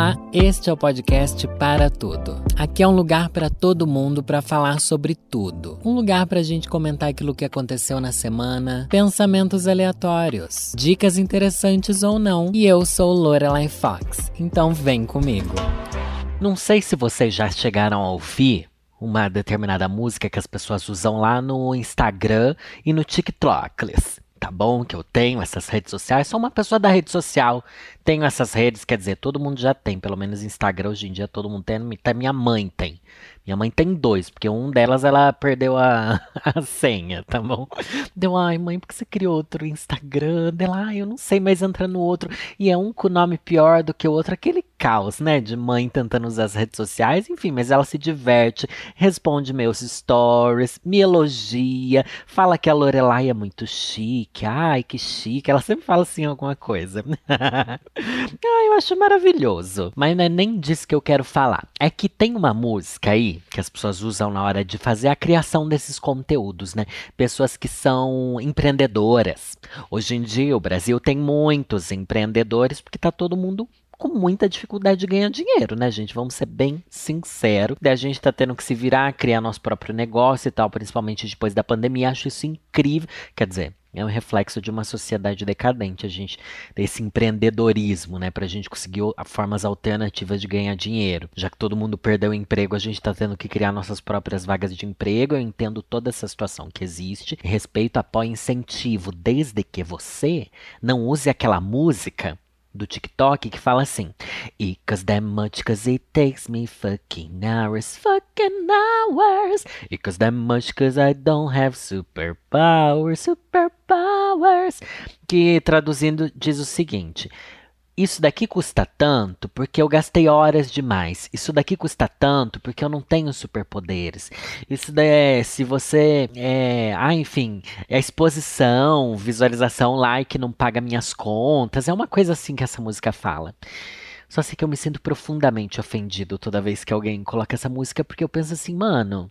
Olá, este é o podcast Para Tudo. Aqui é um lugar para todo mundo para falar sobre tudo. Um lugar para a gente comentar aquilo que aconteceu na semana, pensamentos aleatórios, dicas interessantes ou não. E eu sou Lorelai Fox, então vem comigo. Não sei se vocês já chegaram a ouvir uma determinada música que as pessoas usam lá no Instagram e no TikTok tá bom? Que eu tenho essas redes sociais. Sou uma pessoa da rede social. Tenho essas redes, quer dizer, todo mundo já tem. Pelo menos Instagram hoje em dia todo mundo tem. Até minha mãe tem. Minha mãe tem dois, porque um delas ela perdeu a, a senha, tá bom? Deu, ai mãe, por que você criou outro Instagram? Dela, ai, eu não sei, mas entra no outro. E é um com nome pior do que o outro. Aquele caos, né? De mãe tentando usar as redes sociais, enfim, mas ela se diverte, responde meus stories, me elogia, fala que a Lorelai é muito chique, ai, que chique. Ela sempre fala assim alguma coisa. ai, eu acho maravilhoso. Mas não é nem disso que eu quero falar. É que tem uma música aí que as pessoas usam na hora de fazer a criação desses conteúdos, né? Pessoas que são empreendedoras. Hoje em dia o Brasil tem muitos empreendedores porque tá todo mundo com muita dificuldade de ganhar dinheiro, né, gente? Vamos ser bem sinceros. a gente tá tendo que se virar, criar nosso próprio negócio e tal, principalmente depois da pandemia. Acho isso incrível. Quer dizer, é um reflexo de uma sociedade decadente, a gente desse empreendedorismo, né, para a gente conseguir formas alternativas de ganhar dinheiro. Já que todo mundo perdeu o emprego, a gente está tendo que criar nossas próprias vagas de emprego. Eu entendo toda essa situação que existe. Respeito, apoio, incentivo, desde que você não use aquela música do TikTok que fala assim: It costs that much cause it takes me fucking hours, fucking hours. It costs that much cause I don't have superpowers, superpowers. Que traduzindo diz o seguinte: isso daqui custa tanto porque eu gastei horas demais. Isso daqui custa tanto porque eu não tenho superpoderes. Isso daí, se você é, ah, enfim, é exposição, visualização, like não paga minhas contas, é uma coisa assim que essa música fala. Só sei que eu me sinto profundamente ofendido toda vez que alguém coloca essa música porque eu penso assim, mano,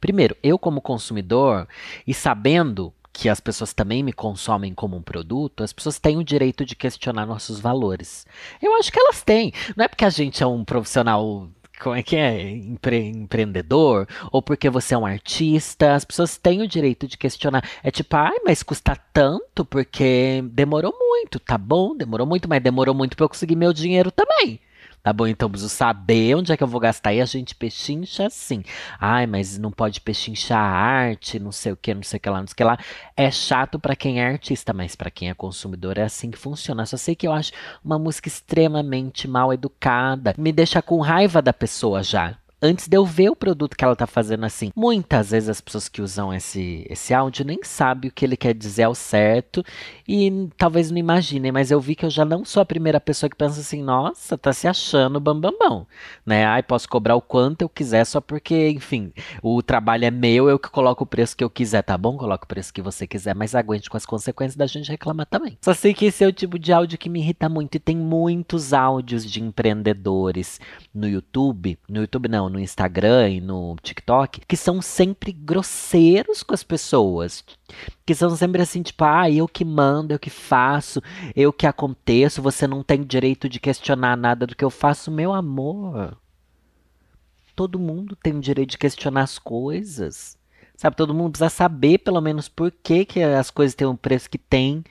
primeiro, eu como consumidor e sabendo que as pessoas também me consomem como um produto, as pessoas têm o direito de questionar nossos valores. Eu acho que elas têm. Não é porque a gente é um profissional como é que é? Empre empreendedor, ou porque você é um artista, as pessoas têm o direito de questionar. É tipo, ai, mas custa tanto porque demorou muito, tá bom? Demorou muito, mas demorou muito para eu conseguir meu dinheiro também. Tá bom, então preciso saber onde é que eu vou gastar. E a gente pechincha assim. Ai, mas não pode pechinchar arte, não sei o que, não sei o que lá, não sei o que lá. É chato para quem é artista, mas para quem é consumidor é assim que funciona. Só sei que eu acho uma música extremamente mal educada. Me deixa com raiva da pessoa já antes de eu ver o produto que ela está fazendo assim. Muitas vezes as pessoas que usam esse, esse áudio nem sabem o que ele quer dizer ao certo e talvez não imaginem, mas eu vi que eu já não sou a primeira pessoa que pensa assim, nossa, tá se achando bambambão, bam, né? Ai, posso cobrar o quanto eu quiser só porque, enfim, o trabalho é meu, eu que coloco o preço que eu quiser, tá bom? Coloca o preço que você quiser, mas aguente com as consequências da gente reclamar também. Só sei que esse é o tipo de áudio que me irrita muito e tem muitos áudios de empreendedores no YouTube, no YouTube não, no Instagram e no TikTok, que são sempre grosseiros com as pessoas. Que são sempre assim, tipo, ah, eu que mando, eu que faço, eu que aconteço, você não tem direito de questionar nada do que eu faço, meu amor. Todo mundo tem o direito de questionar as coisas. Sabe, todo mundo precisa saber, pelo menos, por que, que as coisas têm o preço que tem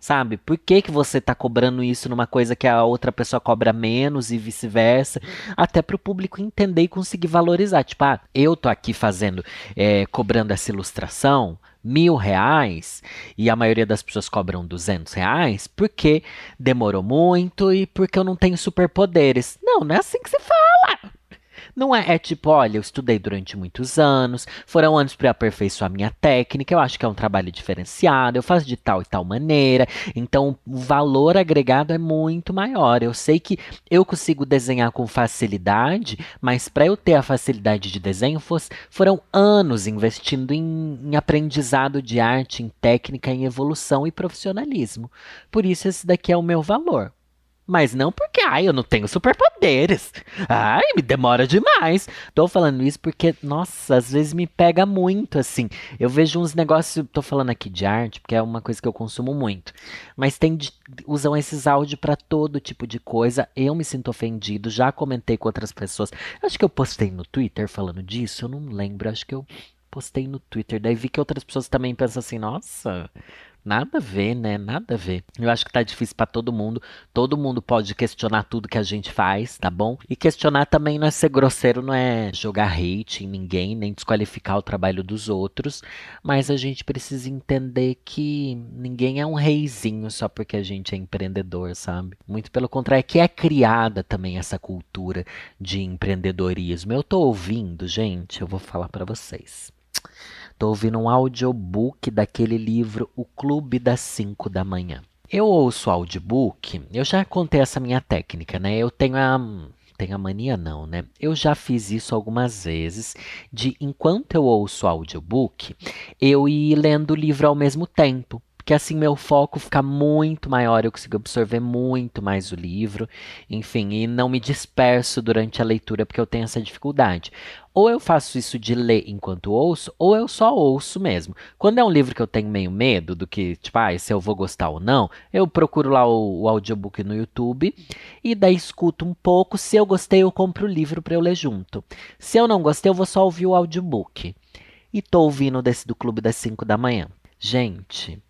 Sabe? Por que, que você está cobrando isso numa coisa que a outra pessoa cobra menos e vice-versa? Até para o público entender e conseguir valorizar. Tipo, ah, eu tô aqui fazendo, é, cobrando essa ilustração mil reais e a maioria das pessoas cobram duzentos reais porque demorou muito e porque eu não tenho superpoderes. Não, não é assim que se fala. Não é, é tipo, olha, eu estudei durante muitos anos, foram anos para aperfeiçoar minha técnica, eu acho que é um trabalho diferenciado, eu faço de tal e tal maneira, então o valor agregado é muito maior. Eu sei que eu consigo desenhar com facilidade, mas para eu ter a facilidade de desenho, foram anos investindo em, em aprendizado de arte, em técnica, em evolução e profissionalismo. Por isso, esse daqui é o meu valor. Mas não porque, ai, eu não tenho superpoderes. Ai, me demora demais. Tô falando isso porque, nossa, às vezes me pega muito, assim. Eu vejo uns negócios, tô falando aqui de arte, porque é uma coisa que eu consumo muito. Mas tem, usam esses áudios para todo tipo de coisa. Eu me sinto ofendido, já comentei com outras pessoas. Acho que eu postei no Twitter falando disso, eu não lembro, acho que eu postei no Twitter. Daí vi que outras pessoas também pensam assim, nossa, Nada a ver, né? Nada a ver. Eu acho que tá difícil para todo mundo. Todo mundo pode questionar tudo que a gente faz, tá bom? E questionar também não é ser grosseiro, não é jogar hate em ninguém, nem desqualificar o trabalho dos outros. Mas a gente precisa entender que ninguém é um reizinho só porque a gente é empreendedor, sabe? Muito pelo contrário, é que é criada também essa cultura de empreendedorismo. Eu tô ouvindo, gente, eu vou falar para vocês. Tô ouvindo um audiobook daquele livro O Clube das 5 da Manhã. Eu ouço audiobook, eu já contei essa minha técnica, né? Eu tenho a tenho a mania não, né? Eu já fiz isso algumas vezes, de enquanto eu ouço audiobook, eu ir lendo o livro ao mesmo tempo porque assim meu foco fica muito maior, eu consigo absorver muito mais o livro, enfim, e não me disperso durante a leitura porque eu tenho essa dificuldade. Ou eu faço isso de ler enquanto ouço, ou eu só ouço mesmo. Quando é um livro que eu tenho meio medo do que, tipo, ah, se eu vou gostar ou não, eu procuro lá o, o audiobook no YouTube e daí escuto um pouco. Se eu gostei, eu compro o livro para eu ler junto. Se eu não gostei, eu vou só ouvir o audiobook. E tô ouvindo desse do Clube das 5 da manhã. Gente,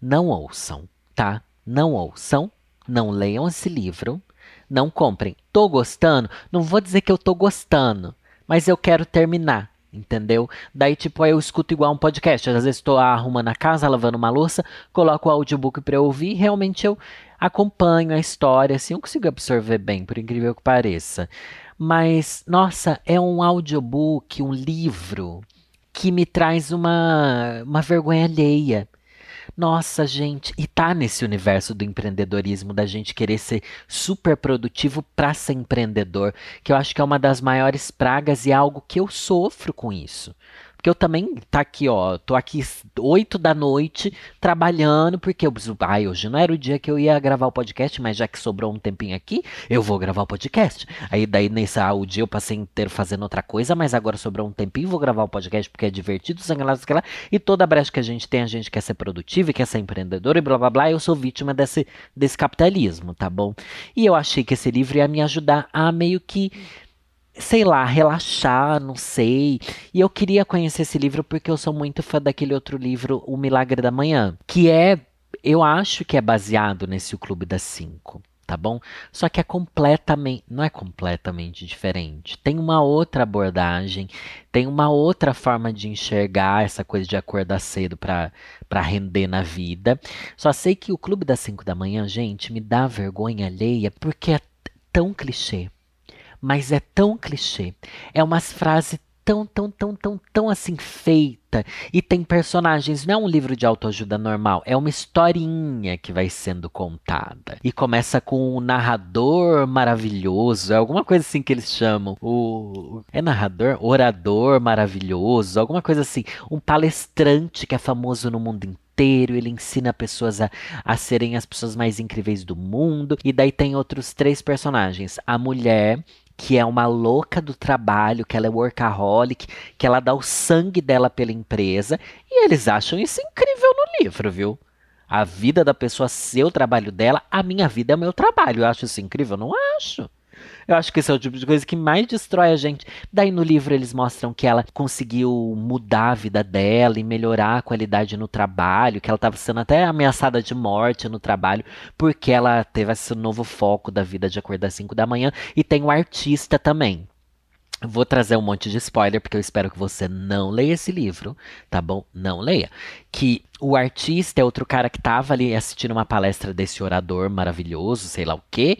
não ouçam, tá? Não ouçam, não leiam esse livro, não comprem. Tô gostando? Não vou dizer que eu tô gostando, mas eu quero terminar, entendeu? Daí, tipo, eu escuto igual um podcast. Às vezes estou arrumando a casa, lavando uma louça, coloco o audiobook para eu ouvir e realmente eu acompanho a história, assim, eu consigo absorver bem, por incrível que pareça. Mas, nossa, é um audiobook, um livro que me traz uma, uma vergonha alheia. Nossa, gente, e tá nesse universo do empreendedorismo, da gente querer ser super produtivo para ser empreendedor, que eu acho que é uma das maiores pragas e é algo que eu sofro com isso. Porque eu também tá aqui, ó, tô aqui 8 da noite trabalhando, porque eu preciso. Ai, hoje não era o dia que eu ia gravar o podcast, mas já que sobrou um tempinho aqui, eu vou gravar o podcast. Aí daí nesse ah, o dia eu passei inteiro fazendo outra coisa, mas agora sobrou um tempinho, vou gravar o podcast porque é divertido, sangue lá, sangue lá. E toda brecha que a gente tem, a gente quer ser produtivo, quer ser empreendedor e blá blá blá. Eu sou vítima desse, desse capitalismo, tá bom? E eu achei que esse livro ia me ajudar a meio que sei lá, relaxar, não sei. E eu queria conhecer esse livro porque eu sou muito fã daquele outro livro, O Milagre da Manhã, que é, eu acho que é baseado nesse O Clube das Cinco. Tá bom? Só que é completamente, não é completamente diferente. Tem uma outra abordagem, tem uma outra forma de enxergar essa coisa de acordar cedo para render na vida. Só sei que o Clube das 5 da manhã, gente, me dá vergonha alheia porque é tão clichê mas é tão clichê. É umas frases tão, tão, tão, tão, tão assim feita. E tem personagens, não é um livro de autoajuda normal, é uma historinha que vai sendo contada. E começa com um narrador maravilhoso, é alguma coisa assim que eles chamam. O é narrador, orador maravilhoso, alguma coisa assim, um palestrante que é famoso no mundo inteiro inteiro, ele ensina pessoas a, a serem as pessoas mais incríveis do mundo. E daí tem outros três personagens: a mulher, que é uma louca do trabalho, que ela é workaholic, que ela dá o sangue dela pela empresa, e eles acham isso incrível no livro, viu? A vida da pessoa ser o trabalho dela, a minha vida é o meu trabalho. Eu acho isso incrível? Não acho. Eu acho que esse é o tipo de coisa que mais destrói a gente. Daí no livro eles mostram que ela conseguiu mudar a vida dela e melhorar a qualidade no trabalho, que ela estava sendo até ameaçada de morte no trabalho, porque ela teve esse novo foco da vida de acordar às 5 da manhã. E tem o artista também. Vou trazer um monte de spoiler, porque eu espero que você não leia esse livro, tá bom? Não leia. Que o artista é outro cara que tava ali assistindo uma palestra desse orador maravilhoso, sei lá o quê,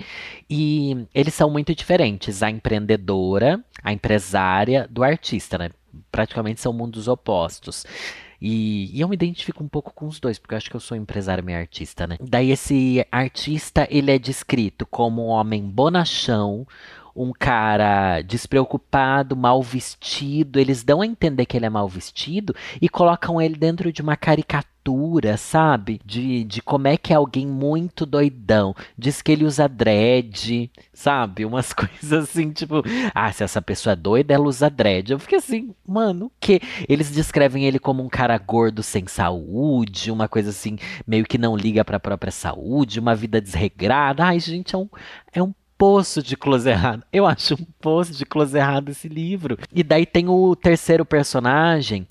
e eles são muito diferentes. A empreendedora, a empresária do artista, né? Praticamente são mundos opostos. E, e, eu me identifico um pouco com os dois, porque eu acho que eu sou empresário e artista, né? Daí esse artista, ele é descrito como um homem bonachão, um cara despreocupado, mal vestido. Eles dão a entender que ele é mal vestido e colocam ele dentro de uma caricatura, sabe? De, de como é que é alguém muito doidão. Diz que ele usa dread, sabe? Umas coisas assim, tipo, ah, se essa pessoa é doida, ela usa dread. Eu fiquei assim, mano, o que? Eles descrevem ele como um cara gordo sem saúde, uma coisa assim, meio que não liga pra própria saúde, uma vida desregrada. Ai, gente, é um, é um poço de close errado. Eu acho um poço de close errado esse livro. E daí tem o terceiro personagem,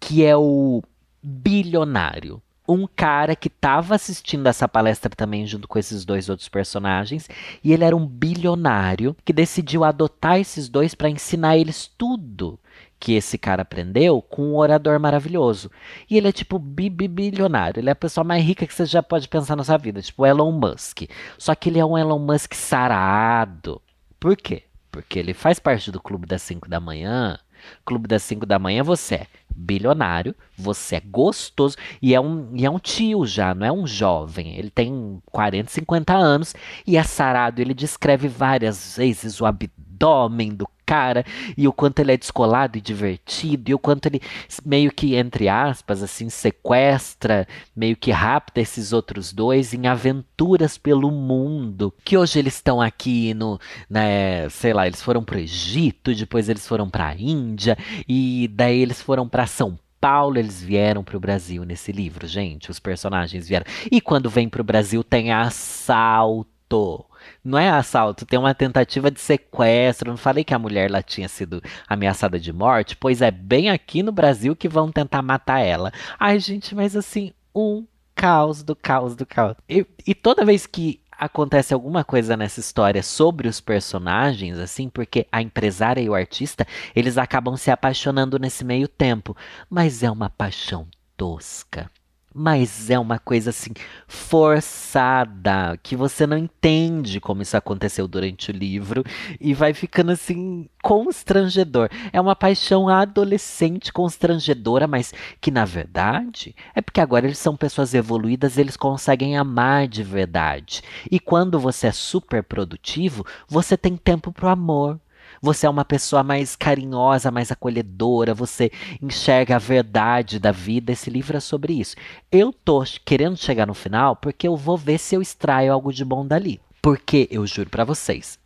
que é o bilionário. Um cara que estava assistindo essa palestra também junto com esses dois outros personagens, e ele era um bilionário que decidiu adotar esses dois para ensinar eles tudo que esse cara aprendeu com um orador maravilhoso. E ele é tipo bilionário, ele é a pessoa mais rica que você já pode pensar na sua vida, tipo Elon Musk. Só que ele é um Elon Musk sarado. Por quê? Porque ele faz parte do clube das 5 da manhã. Clube das 5 da manhã você é bilionário, você é gostoso e é um, e é um tio já, não é um jovem. Ele tem 40, 50 anos e é sarado. Ele descreve várias vezes o abdômen do cara e o quanto ele é descolado e divertido e o quanto ele meio que entre aspas assim sequestra, meio que rapta esses outros dois em aventuras pelo mundo. Que hoje eles estão aqui no, né, sei lá, eles foram pro Egito, depois eles foram para a Índia e daí eles foram para São Paulo, eles vieram para o Brasil nesse livro, gente. Os personagens vieram. E quando vem para o Brasil tem assalto. Não é assalto, tem uma tentativa de sequestro. Não falei que a mulher lá tinha sido ameaçada de morte? Pois é, bem aqui no Brasil que vão tentar matar ela. Ai, gente, mas assim, um caos do caos do caos. E, e toda vez que acontece alguma coisa nessa história sobre os personagens, assim, porque a empresária e o artista, eles acabam se apaixonando nesse meio tempo, mas é uma paixão tosca mas é uma coisa assim forçada, que você não entende como isso aconteceu durante o livro e vai ficando assim constrangedor. É uma paixão adolescente constrangedora, mas que na verdade é porque agora eles são pessoas evoluídas, eles conseguem amar de verdade. E quando você é super produtivo, você tem tempo pro amor. Você é uma pessoa mais carinhosa, mais acolhedora, você enxerga a verdade da vida. Esse livro é sobre isso. Eu tô querendo chegar no final porque eu vou ver se eu extraio algo de bom dali. Porque eu juro para vocês,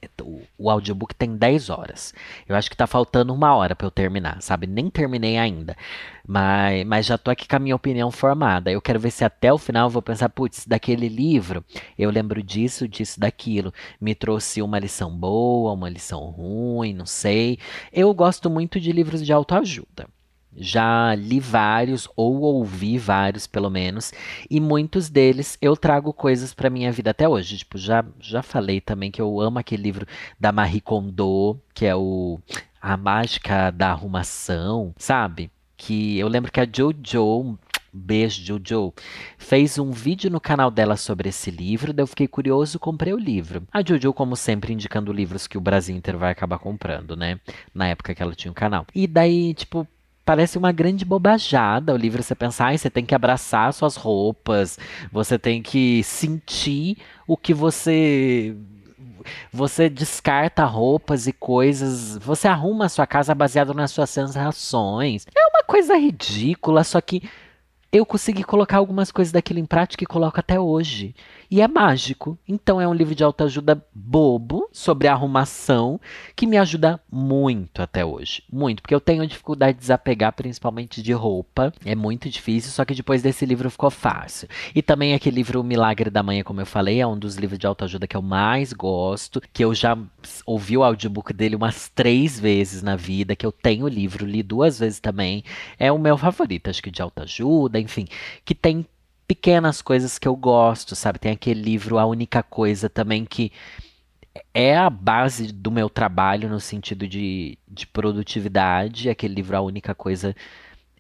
o audiobook tem 10 horas. Eu acho que tá faltando uma hora para eu terminar, sabe? Nem terminei ainda. Mas, mas já tô aqui com a minha opinião formada. Eu quero ver se até o final eu vou pensar, putz, daquele livro, eu lembro disso, disso, daquilo. Me trouxe uma lição boa, uma lição ruim, não sei. Eu gosto muito de livros de autoajuda. Já li vários, ou ouvi vários, pelo menos, e muitos deles eu trago coisas para minha vida até hoje. Tipo, já, já falei também que eu amo aquele livro da Marie Kondo, que é o A Mágica da Arrumação, sabe? Que eu lembro que a Jojo Beijo, Jojo. Fez um vídeo no canal dela sobre esse livro, daí eu fiquei curioso comprei o livro. A Jojo, como sempre, indicando livros que o Brasil inteiro vai acabar comprando, né? Na época que ela tinha o canal. E daí, tipo, parece uma grande bobajada o livro. Você pensar, ah, você tem que abraçar suas roupas, você tem que sentir o que você. Você descarta roupas e coisas, você arruma a sua casa baseado nas suas sensações. É uma coisa ridícula, só que eu consegui colocar algumas coisas daquilo em prática e coloco até hoje. E é mágico. Então é um livro de autoajuda bobo sobre arrumação que me ajuda muito até hoje. Muito, porque eu tenho dificuldade de desapegar, principalmente de roupa. É muito difícil, só que depois desse livro ficou fácil. E também aquele livro O Milagre da Manhã, como eu falei, é um dos livros de autoajuda que eu mais gosto, que eu já ouvi o audiobook dele umas três vezes na vida, que eu tenho o livro, li duas vezes também. É o meu favorito, acho que de autoajuda, enfim, que tem pequenas coisas que eu gosto, sabe? Tem aquele livro A Única Coisa também que é a base do meu trabalho no sentido de, de produtividade. Aquele livro A Única Coisa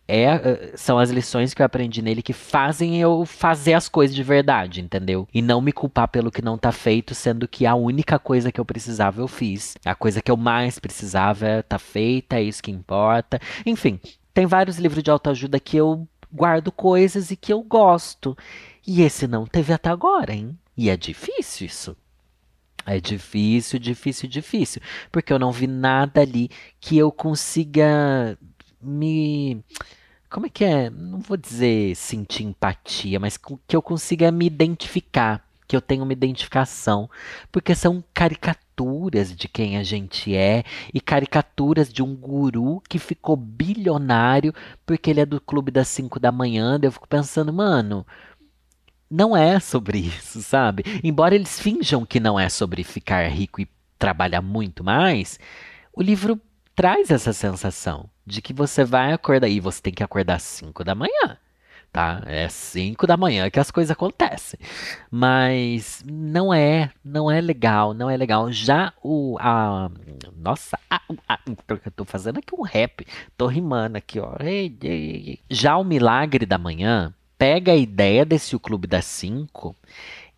é, eh, são as lições que eu aprendi nele que fazem eu fazer as coisas de verdade, entendeu? E não me culpar pelo que não tá feito, sendo que a única coisa que eu precisava eu fiz. A coisa que eu mais precisava tá feita, é isso que importa. Enfim, tem vários livros de autoajuda que eu guardo coisas e que eu gosto. E esse não teve até agora, hein? E é difícil isso. É difícil, difícil, difícil. Porque eu não vi nada ali que eu consiga me. Como é que é? Não vou dizer sentir empatia, mas que eu consiga me identificar. Que eu tenha uma identificação. Porque são caricaturas de quem a gente é e caricaturas de um guru que ficou bilionário porque ele é do clube das 5 da manhã. Eu fico pensando, mano não é sobre isso, sabe? Embora eles finjam que não é sobre ficar rico e trabalhar muito mais, o livro traz essa sensação de que você vai acordar e você tem que acordar às 5 da manhã. Tá? É 5 da manhã que as coisas acontecem. Mas não é, não é legal, não é legal. Já o a nossa, a, a, eu tô fazendo aqui um rap, tô rimando aqui, ó. Já o Milagre da Manhã pega a ideia desse o Clube das Cinco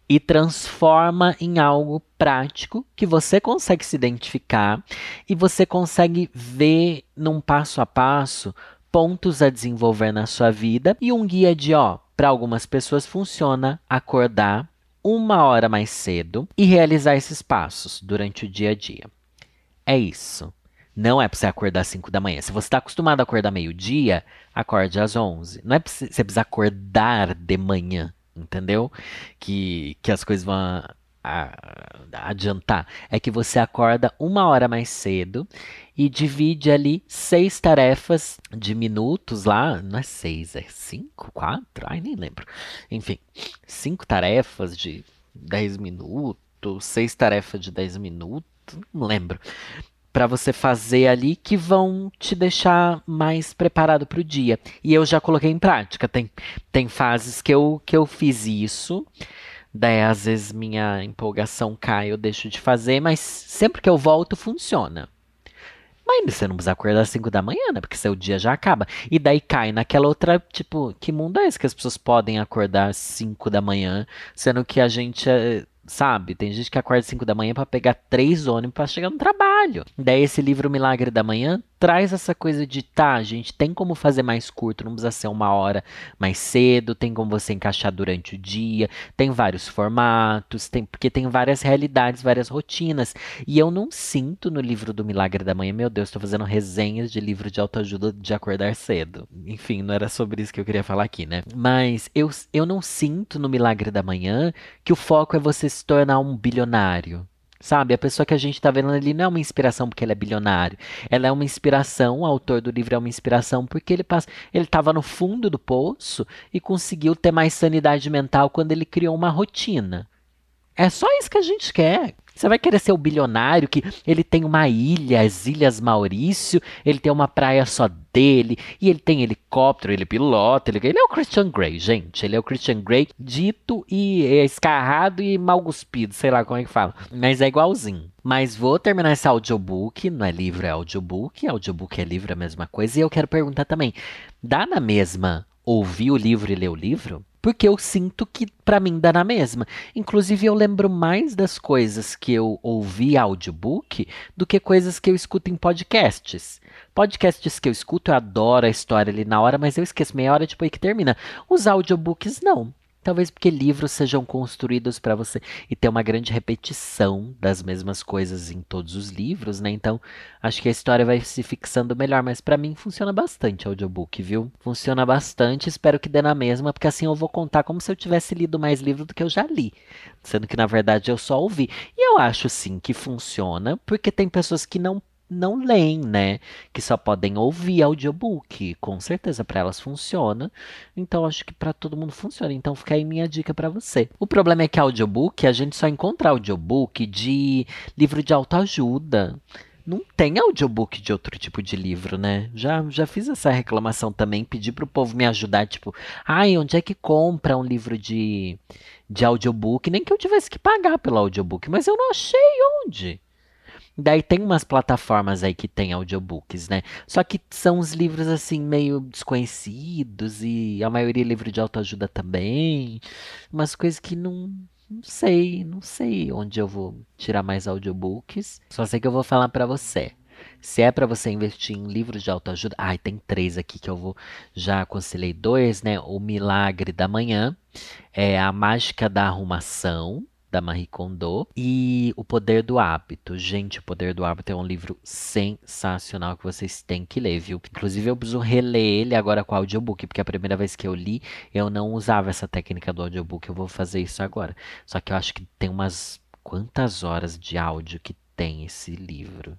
e transforma em algo prático que você consegue se identificar e você consegue ver num passo a passo pontos a desenvolver na sua vida e um guia de ó, para algumas pessoas funciona acordar uma hora mais cedo e realizar esses passos durante o dia a dia. É isso. Não é para você acordar às 5 da manhã. Se você está acostumado a acordar meio-dia, acorde às 11. Não é pra você, você precisa acordar de manhã, entendeu? Que, que as coisas vão a, a, adiantar. É que você acorda uma hora mais cedo e divide ali seis tarefas de minutos lá. Não é seis, é cinco, quatro? Ai, nem lembro. Enfim, cinco tarefas de dez minutos, seis tarefas de dez minutos. Não lembro para você fazer ali que vão te deixar mais preparado para o dia. E eu já coloquei em prática. Tem, tem fases que eu, que eu fiz isso. Daí, às vezes, minha empolgação cai, eu deixo de fazer, mas sempre que eu volto, funciona. Mas você não precisa acordar às 5 da manhã, né? Porque seu dia já acaba. E daí cai naquela outra, tipo, que mundo é esse que as pessoas podem acordar às 5 da manhã, sendo que a gente é Sabe? Tem gente que acorda às 5 da manhã para pegar três ônibus para chegar no trabalho. Daí esse livro Milagre da Manhã traz essa coisa de tá, gente, tem como fazer mais curto, não precisa ser uma hora mais cedo, tem como você encaixar durante o dia, tem vários formatos, tem porque tem várias realidades, várias rotinas. E eu não sinto no livro do Milagre da Manhã, meu Deus, estou fazendo resenhas de livro de autoajuda de acordar cedo. Enfim, não era sobre isso que eu queria falar aqui, né? Mas eu, eu não sinto no Milagre da Manhã que o foco é você se tornar um bilionário. Sabe, a pessoa que a gente está vendo ali não é uma inspiração porque ele é bilionário. Ela é uma inspiração, o autor do livro é uma inspiração porque ele passa, ele estava no fundo do poço e conseguiu ter mais sanidade mental quando ele criou uma rotina. É só isso que a gente quer. Você vai querer ser o bilionário que ele tem uma ilha, as Ilhas Maurício, ele tem uma praia só dele, e ele tem helicóptero, ele pilota, ele, ele é o Christian Grey, gente. Ele é o Christian Grey dito e escarrado e mal cuspido, sei lá como é que fala. Mas é igualzinho. Mas vou terminar esse audiobook, não é livro, é audiobook, audiobook é livro, é a mesma coisa. E eu quero perguntar também, dá na mesma ouvir o livro e ler o livro? Porque eu sinto que para mim dá na mesma. Inclusive eu lembro mais das coisas que eu ouvi audiobook do que coisas que eu escuto em podcasts. Podcasts que eu escuto, eu adoro a história ali na hora, mas eu esqueço meia hora depois que termina. Os audiobooks não. Talvez porque livros sejam construídos para você e ter uma grande repetição das mesmas coisas em todos os livros, né? Então, acho que a história vai se fixando melhor, mas para mim funciona bastante o audiobook, viu? Funciona bastante, espero que dê na mesma, porque assim eu vou contar como se eu tivesse lido mais livro do que eu já li, sendo que na verdade eu só ouvi. E eu acho sim que funciona, porque tem pessoas que não não leem, né? Que só podem ouvir audiobook. Com certeza para elas funciona. Então acho que para todo mundo funciona. Então fica aí minha dica para você. O problema é que audiobook, a gente só encontra audiobook de livro de autoajuda. Não tem audiobook de outro tipo de livro, né? Já, já fiz essa reclamação também, pedi pro povo me ajudar, tipo, ai, onde é que compra um livro de, de audiobook? Nem que eu tivesse que pagar pelo audiobook, mas eu não achei onde. Daí tem umas plataformas aí que tem audiobooks, né? Só que são uns livros assim meio desconhecidos e a maioria é livro de autoajuda também. Umas coisas que não, não sei, não sei onde eu vou tirar mais audiobooks. Só sei que eu vou falar para você. Se é para você investir em livros de autoajuda, ai, tem três aqui que eu vou já aconselhei dois, né? O Milagre da Manhã, é a Mágica da Arrumação da Marie Kondo. E O Poder do Hábito. Gente, O Poder do Hábito é um livro sensacional que vocês têm que ler, viu? Inclusive, eu preciso reler ele agora com audiobook, porque a primeira vez que eu li, eu não usava essa técnica do audiobook. Eu vou fazer isso agora. Só que eu acho que tem umas. Quantas horas de áudio que tem esse livro?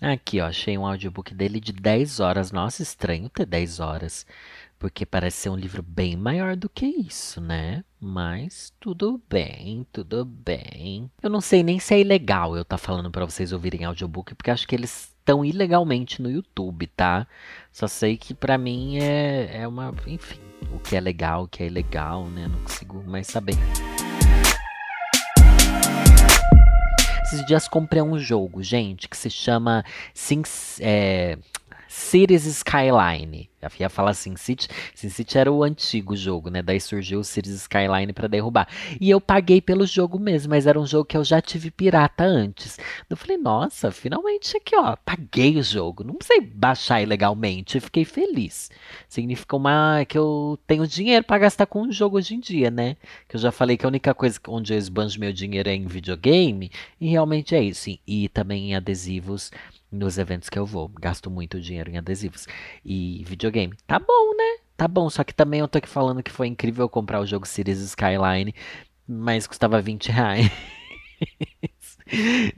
Aqui, ó, achei um audiobook dele de 10 horas. Nossa, estranho ter 10 horas. Porque parece ser um livro bem maior do que isso, né? Mas tudo bem, tudo bem. Eu não sei nem se é ilegal eu estar tá falando para vocês ouvirem audiobook, porque acho que eles estão ilegalmente no YouTube, tá? Só sei que para mim é, é uma. Enfim, o que é legal, o que é ilegal, né? Não consigo mais saber. Esses dias comprei um jogo, gente, que se chama Sims, é, Cities Skyline. Eu ia falar Sin City. Sin City era o antigo jogo, né? Daí surgiu o Cities Skyline para derrubar. E eu paguei pelo jogo mesmo, mas era um jogo que eu já tive pirata antes. Eu falei, nossa, finalmente aqui, ó, paguei o jogo. Não sei baixar ilegalmente. Eu fiquei feliz. Significa uma que eu tenho dinheiro para gastar com um jogo hoje em dia, né? Que eu já falei que a única coisa onde eu esbanjo meu dinheiro é em videogame. E realmente é isso. E também em adesivos nos eventos que eu vou. Gasto muito dinheiro em adesivos e videogame. Tá bom, né? Tá bom, só que também eu tô aqui falando que foi incrível comprar o jogo Cities Skyline, mas custava 20 reais.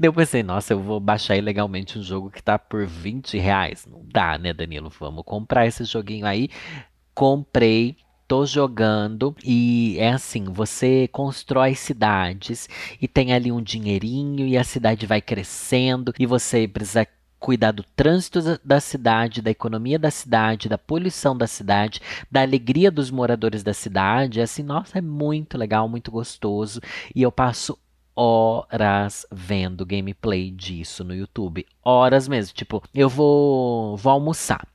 eu pensei, nossa, eu vou baixar ilegalmente um jogo que tá por 20 reais. Não dá, né, Danilo? Vamos comprar esse joguinho aí. Comprei, tô jogando e é assim, você constrói cidades e tem ali um dinheirinho e a cidade vai crescendo e você precisa cuidar do trânsito da cidade, da economia da cidade, da poluição da cidade, da alegria dos moradores da cidade. É assim, nossa, é muito legal, muito gostoso. E eu passo horas vendo gameplay disso no YouTube. Horas mesmo. Tipo, eu vou, vou almoçar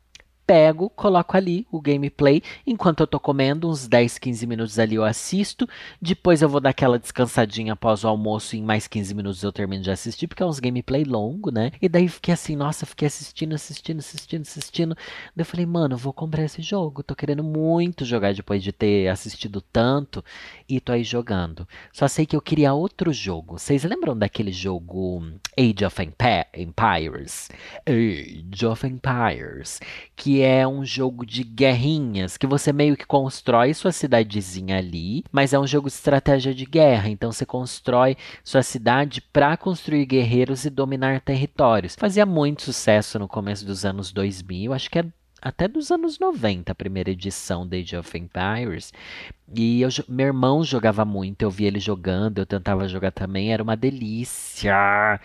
pego, coloco ali o gameplay. Enquanto eu tô comendo, uns 10, 15 minutos ali eu assisto. Depois eu vou dar aquela descansadinha após o almoço. E em mais 15 minutos eu termino de assistir, porque é uns gameplay longo, né? E daí fiquei assim, nossa, fiquei assistindo, assistindo, assistindo, assistindo. Daí eu falei, mano, vou comprar esse jogo. Tô querendo muito jogar depois de ter assistido tanto. E tô aí jogando. Só sei que eu queria outro jogo. Vocês lembram daquele jogo Age of Empires? Age of Empires. Que é um jogo de guerrinhas, que você meio que constrói sua cidadezinha ali, mas é um jogo de estratégia de guerra, então você constrói sua cidade para construir guerreiros e dominar territórios. Fazia muito sucesso no começo dos anos 2000, acho que é até dos anos 90, a primeira edição da Age of Empires. E eu, meu irmão jogava muito, eu via ele jogando, eu tentava jogar também, era uma delícia.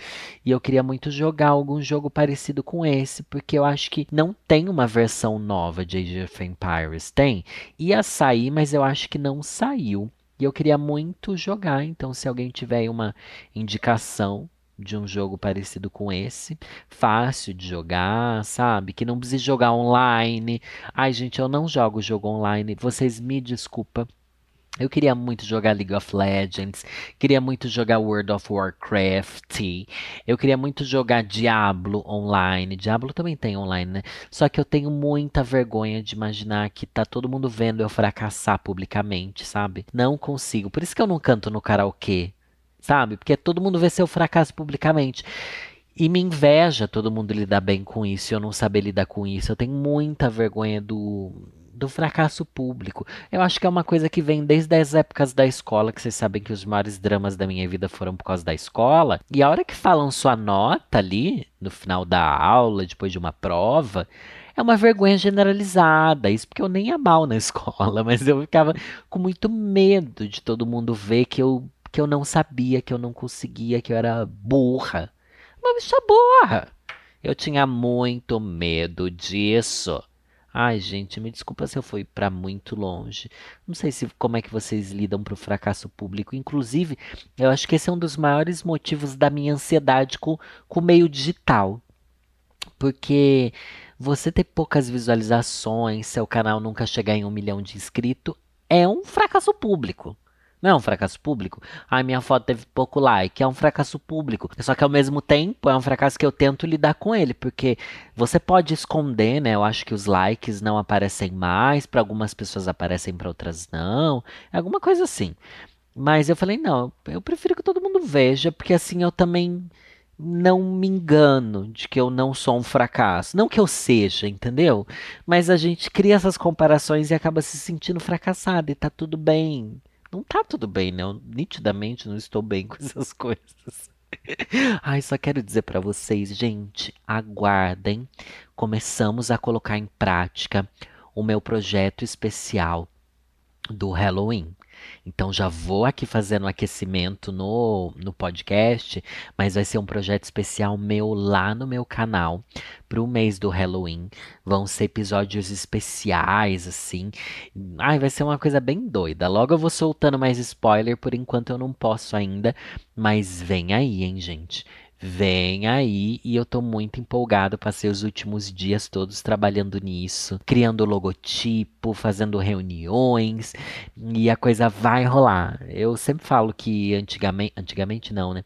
E eu queria muito jogar algum jogo parecido com esse, porque eu acho que não tem uma versão nova de Age of Empires. Tem? Ia sair, mas eu acho que não saiu. E eu queria muito jogar, então se alguém tiver uma indicação, de um jogo parecido com esse, fácil de jogar, sabe? Que não precisa jogar online. Ai, gente, eu não jogo jogo online. Vocês me desculpa. Eu queria muito jogar League of Legends, queria muito jogar World of Warcraft, eu queria muito jogar Diablo online. Diablo também tem online, né? Só que eu tenho muita vergonha de imaginar que tá todo mundo vendo eu fracassar publicamente, sabe? Não consigo. Por isso que eu não canto no karaokê, sabe? Porque todo mundo vê seu fracasso publicamente. E me inveja todo mundo lidar bem com isso eu não saber lidar com isso. Eu tenho muita vergonha do, do fracasso público. Eu acho que é uma coisa que vem desde as épocas da escola, que vocês sabem que os maiores dramas da minha vida foram por causa da escola. E a hora que falam sua nota ali, no final da aula, depois de uma prova, é uma vergonha generalizada. Isso porque eu nem ia mal na escola, mas eu ficava com muito medo de todo mundo ver que eu que eu não sabia, que eu não conseguia, que eu era burra. Uma bicha burra. Eu tinha muito medo disso. Ai, gente, me desculpa se eu fui para muito longe. Não sei se como é que vocês lidam para o fracasso público. Inclusive, eu acho que esse é um dos maiores motivos da minha ansiedade com, com o meio digital. Porque você ter poucas visualizações, seu canal nunca chegar em um milhão de inscritos, é um fracasso público. Não é um fracasso público? Ai, minha foto teve pouco like. É um fracasso público. Só que ao mesmo tempo é um fracasso que eu tento lidar com ele, porque você pode esconder, né? Eu acho que os likes não aparecem mais, para algumas pessoas aparecem, para outras não. É alguma coisa assim. Mas eu falei, não, eu prefiro que todo mundo veja, porque assim eu também não me engano de que eu não sou um fracasso. Não que eu seja, entendeu? Mas a gente cria essas comparações e acaba se sentindo fracassado e tá tudo bem. Não tá tudo bem, né? Eu nitidamente não estou bem com essas coisas. Ai, só quero dizer para vocês, gente, aguardem. Começamos a colocar em prática o meu projeto especial do Halloween. Então já vou aqui fazendo um aquecimento no, no podcast, mas vai ser um projeto especial meu lá no meu canal para o mês do Halloween. Vão ser episódios especiais, assim. Ai, vai ser uma coisa bem doida. Logo eu vou soltando mais spoiler, por enquanto eu não posso ainda, mas vem aí, hein, gente vem aí e eu tô muito empolgado. Passei os últimos dias todos trabalhando nisso, criando logotipo, fazendo reuniões e a coisa vai rolar. Eu sempre falo que antigamente, antigamente não, né?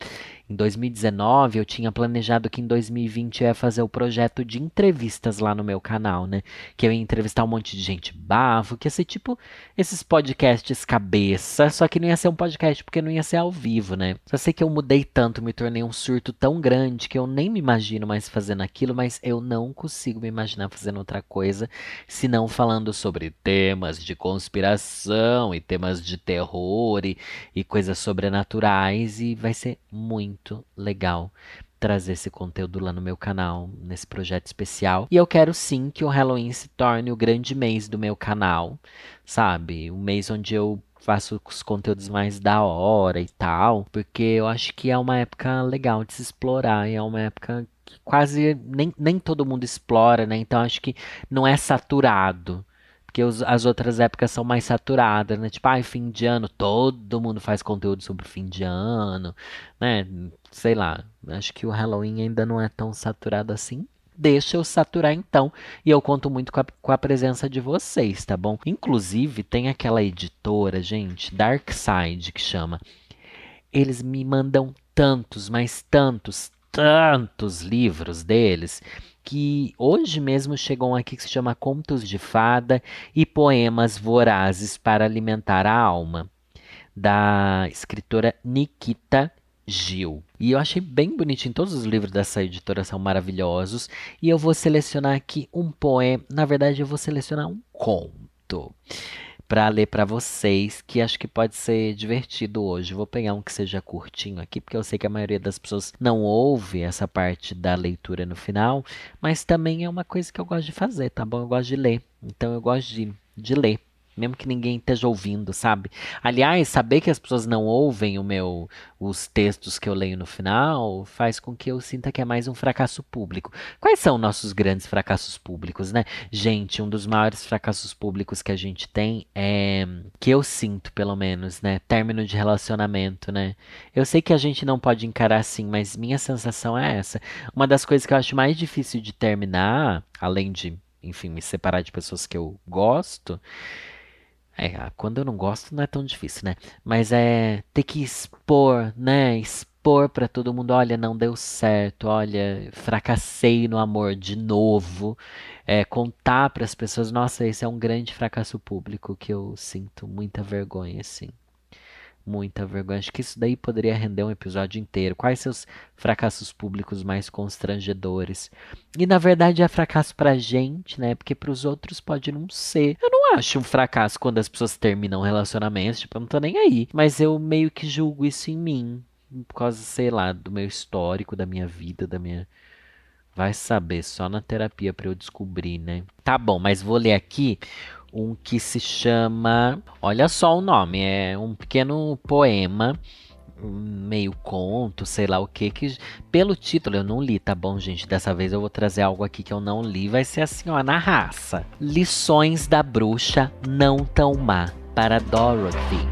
Em 2019, eu tinha planejado que em 2020 eu ia fazer o projeto de entrevistas lá no meu canal, né? Que eu ia entrevistar um monte de gente bafo, que ia ser tipo esses podcasts cabeça, só que não ia ser um podcast porque não ia ser ao vivo, né? Só sei que eu mudei tanto, me tornei um surto tão grande que eu nem me imagino mais fazendo aquilo, mas eu não consigo me imaginar fazendo outra coisa senão falando sobre temas de conspiração e temas de terror e, e coisas sobrenaturais e vai ser muito muito legal trazer esse conteúdo lá no meu canal, nesse projeto especial. E eu quero sim que o Halloween se torne o grande mês do meu canal, sabe? O mês onde eu faço os conteúdos mais da hora e tal, porque eu acho que é uma época legal de se explorar, e é uma época que quase nem, nem todo mundo explora, né? Então acho que não é saturado. Porque os, as outras épocas são mais saturadas, né? Tipo, ai, fim de ano, todo mundo faz conteúdo sobre fim de ano, né? Sei lá, acho que o Halloween ainda não é tão saturado assim. Deixa eu saturar então. E eu conto muito com a, com a presença de vocês, tá bom? Inclusive, tem aquela editora, gente, Darkside, que chama. Eles me mandam tantos, mas tantos, tantos livros deles que hoje mesmo chegou um aqui que se chama Contos de Fada e Poemas Vorazes para Alimentar a Alma, da escritora Nikita Gil. E eu achei bem bonitinho, todos os livros dessa editora são maravilhosos. E eu vou selecionar aqui um poema, na verdade eu vou selecionar um conto para ler para vocês, que acho que pode ser divertido hoje. Vou pegar um que seja curtinho aqui, porque eu sei que a maioria das pessoas não ouve essa parte da leitura no final, mas também é uma coisa que eu gosto de fazer, tá bom? Eu gosto de ler, então eu gosto de, de ler mesmo que ninguém esteja ouvindo, sabe? Aliás, saber que as pessoas não ouvem o meu, os textos que eu leio no final faz com que eu sinta que é mais um fracasso público. Quais são nossos grandes fracassos públicos, né? Gente, um dos maiores fracassos públicos que a gente tem é que eu sinto, pelo menos, né? Término de relacionamento, né? Eu sei que a gente não pode encarar assim, mas minha sensação é essa. Uma das coisas que eu acho mais difícil de terminar, além de, enfim, me separar de pessoas que eu gosto, é, quando eu não gosto não é tão difícil, né? Mas é ter que expor, né? Expor para todo mundo, olha, não deu certo, olha, fracassei no amor de novo. É, contar para as pessoas, nossa, esse é um grande fracasso público que eu sinto muita vergonha, assim muita vergonha. Acho que isso daí poderia render um episódio inteiro. Quais seus fracassos públicos mais constrangedores? E na verdade é fracasso pra gente, né? Porque pros outros pode não ser. Eu não acho um fracasso quando as pessoas terminam relacionamentos, tipo, eu não tô nem aí. Mas eu meio que julgo isso em mim. Por causa, sei lá, do meu histórico, da minha vida, da minha. Vai saber, só na terapia para eu descobrir, né? Tá bom, mas vou ler aqui um que se chama. Olha só o nome, é um pequeno poema meio conto, sei lá o que, que pelo título eu não li, tá bom, gente? Dessa vez eu vou trazer algo aqui que eu não li, vai ser assim, ó, na raça. Lições da bruxa não tão má para Dorothy.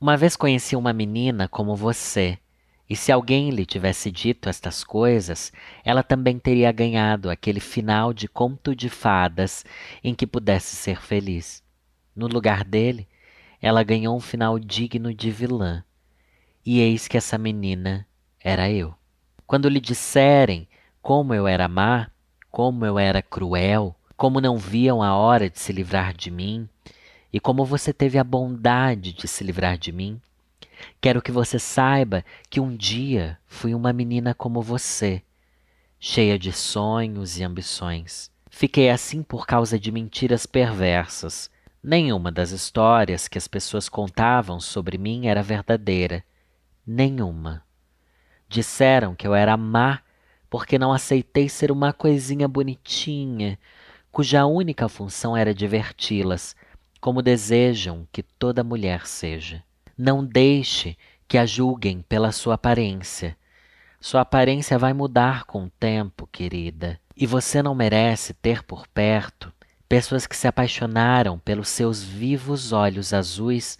Uma vez conheci uma menina como você, e se alguém lhe tivesse dito estas coisas, ela também teria ganhado aquele final de conto de fadas em que pudesse ser feliz. No lugar dele, ela ganhou um final digno de vilã. E eis que essa menina era eu. Quando lhe disserem como eu era má, como eu era cruel, como não viam a hora de se livrar de mim, e como você teve a bondade de se livrar de mim, quero que você saiba que um dia fui uma menina como você, cheia de sonhos e ambições. Fiquei assim por causa de mentiras perversas. Nenhuma das histórias que as pessoas contavam sobre mim era verdadeira. Nenhuma. Disseram que eu era má porque não aceitei ser uma coisinha bonitinha, cuja única função era diverti-las, como desejam que toda mulher seja. Não deixe que a julguem pela sua aparência. Sua aparência vai mudar com o tempo, querida, e você não merece ter por perto pessoas que se apaixonaram pelos seus vivos olhos azuis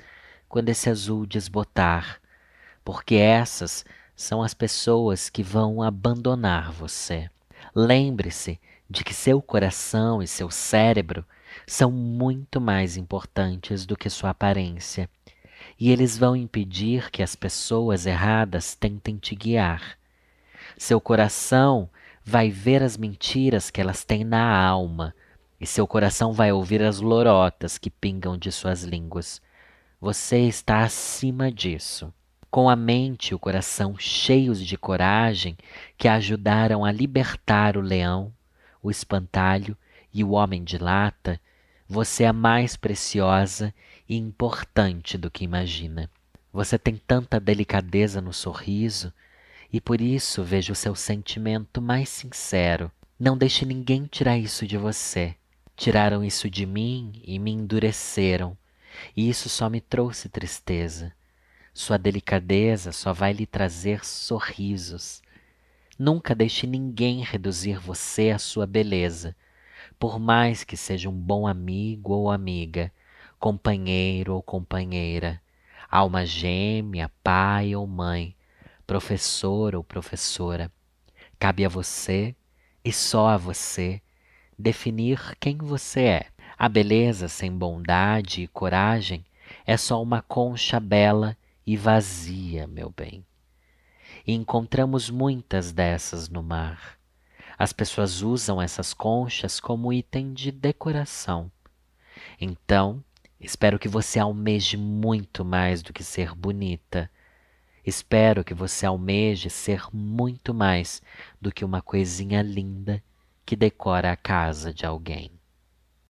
quando esse azul desbotar, porque essas são as pessoas que vão abandonar você. Lembre-se de que seu coração e seu cérebro são muito mais importantes do que sua aparência, e eles vão impedir que as pessoas erradas tentem te guiar. Seu coração vai ver as mentiras que elas têm na alma, e seu coração vai ouvir as lorotas que pingam de suas línguas. Você está acima disso com a mente e o coração cheios de coragem que ajudaram a libertar o leão, o espantalho e o homem de lata, você é mais preciosa e importante do que imagina. Você tem tanta delicadeza no sorriso e por isso vejo o seu sentimento mais sincero. Não deixe ninguém tirar isso de você. Tiraram isso de mim e me endureceram, e isso só me trouxe tristeza. Sua delicadeza só vai lhe trazer sorrisos. Nunca deixe ninguém reduzir você à sua beleza, por mais que seja um bom amigo ou amiga, companheiro ou companheira, alma gêmea, pai ou mãe, professor ou professora. Cabe a você, e só a você, definir quem você é. A beleza sem bondade e coragem é só uma concha bela e vazia, meu bem. E encontramos muitas dessas no mar. As pessoas usam essas conchas como item de decoração. Então, espero que você almeje muito mais do que ser bonita. Espero que você almeje ser muito mais do que uma coisinha linda que decora a casa de alguém.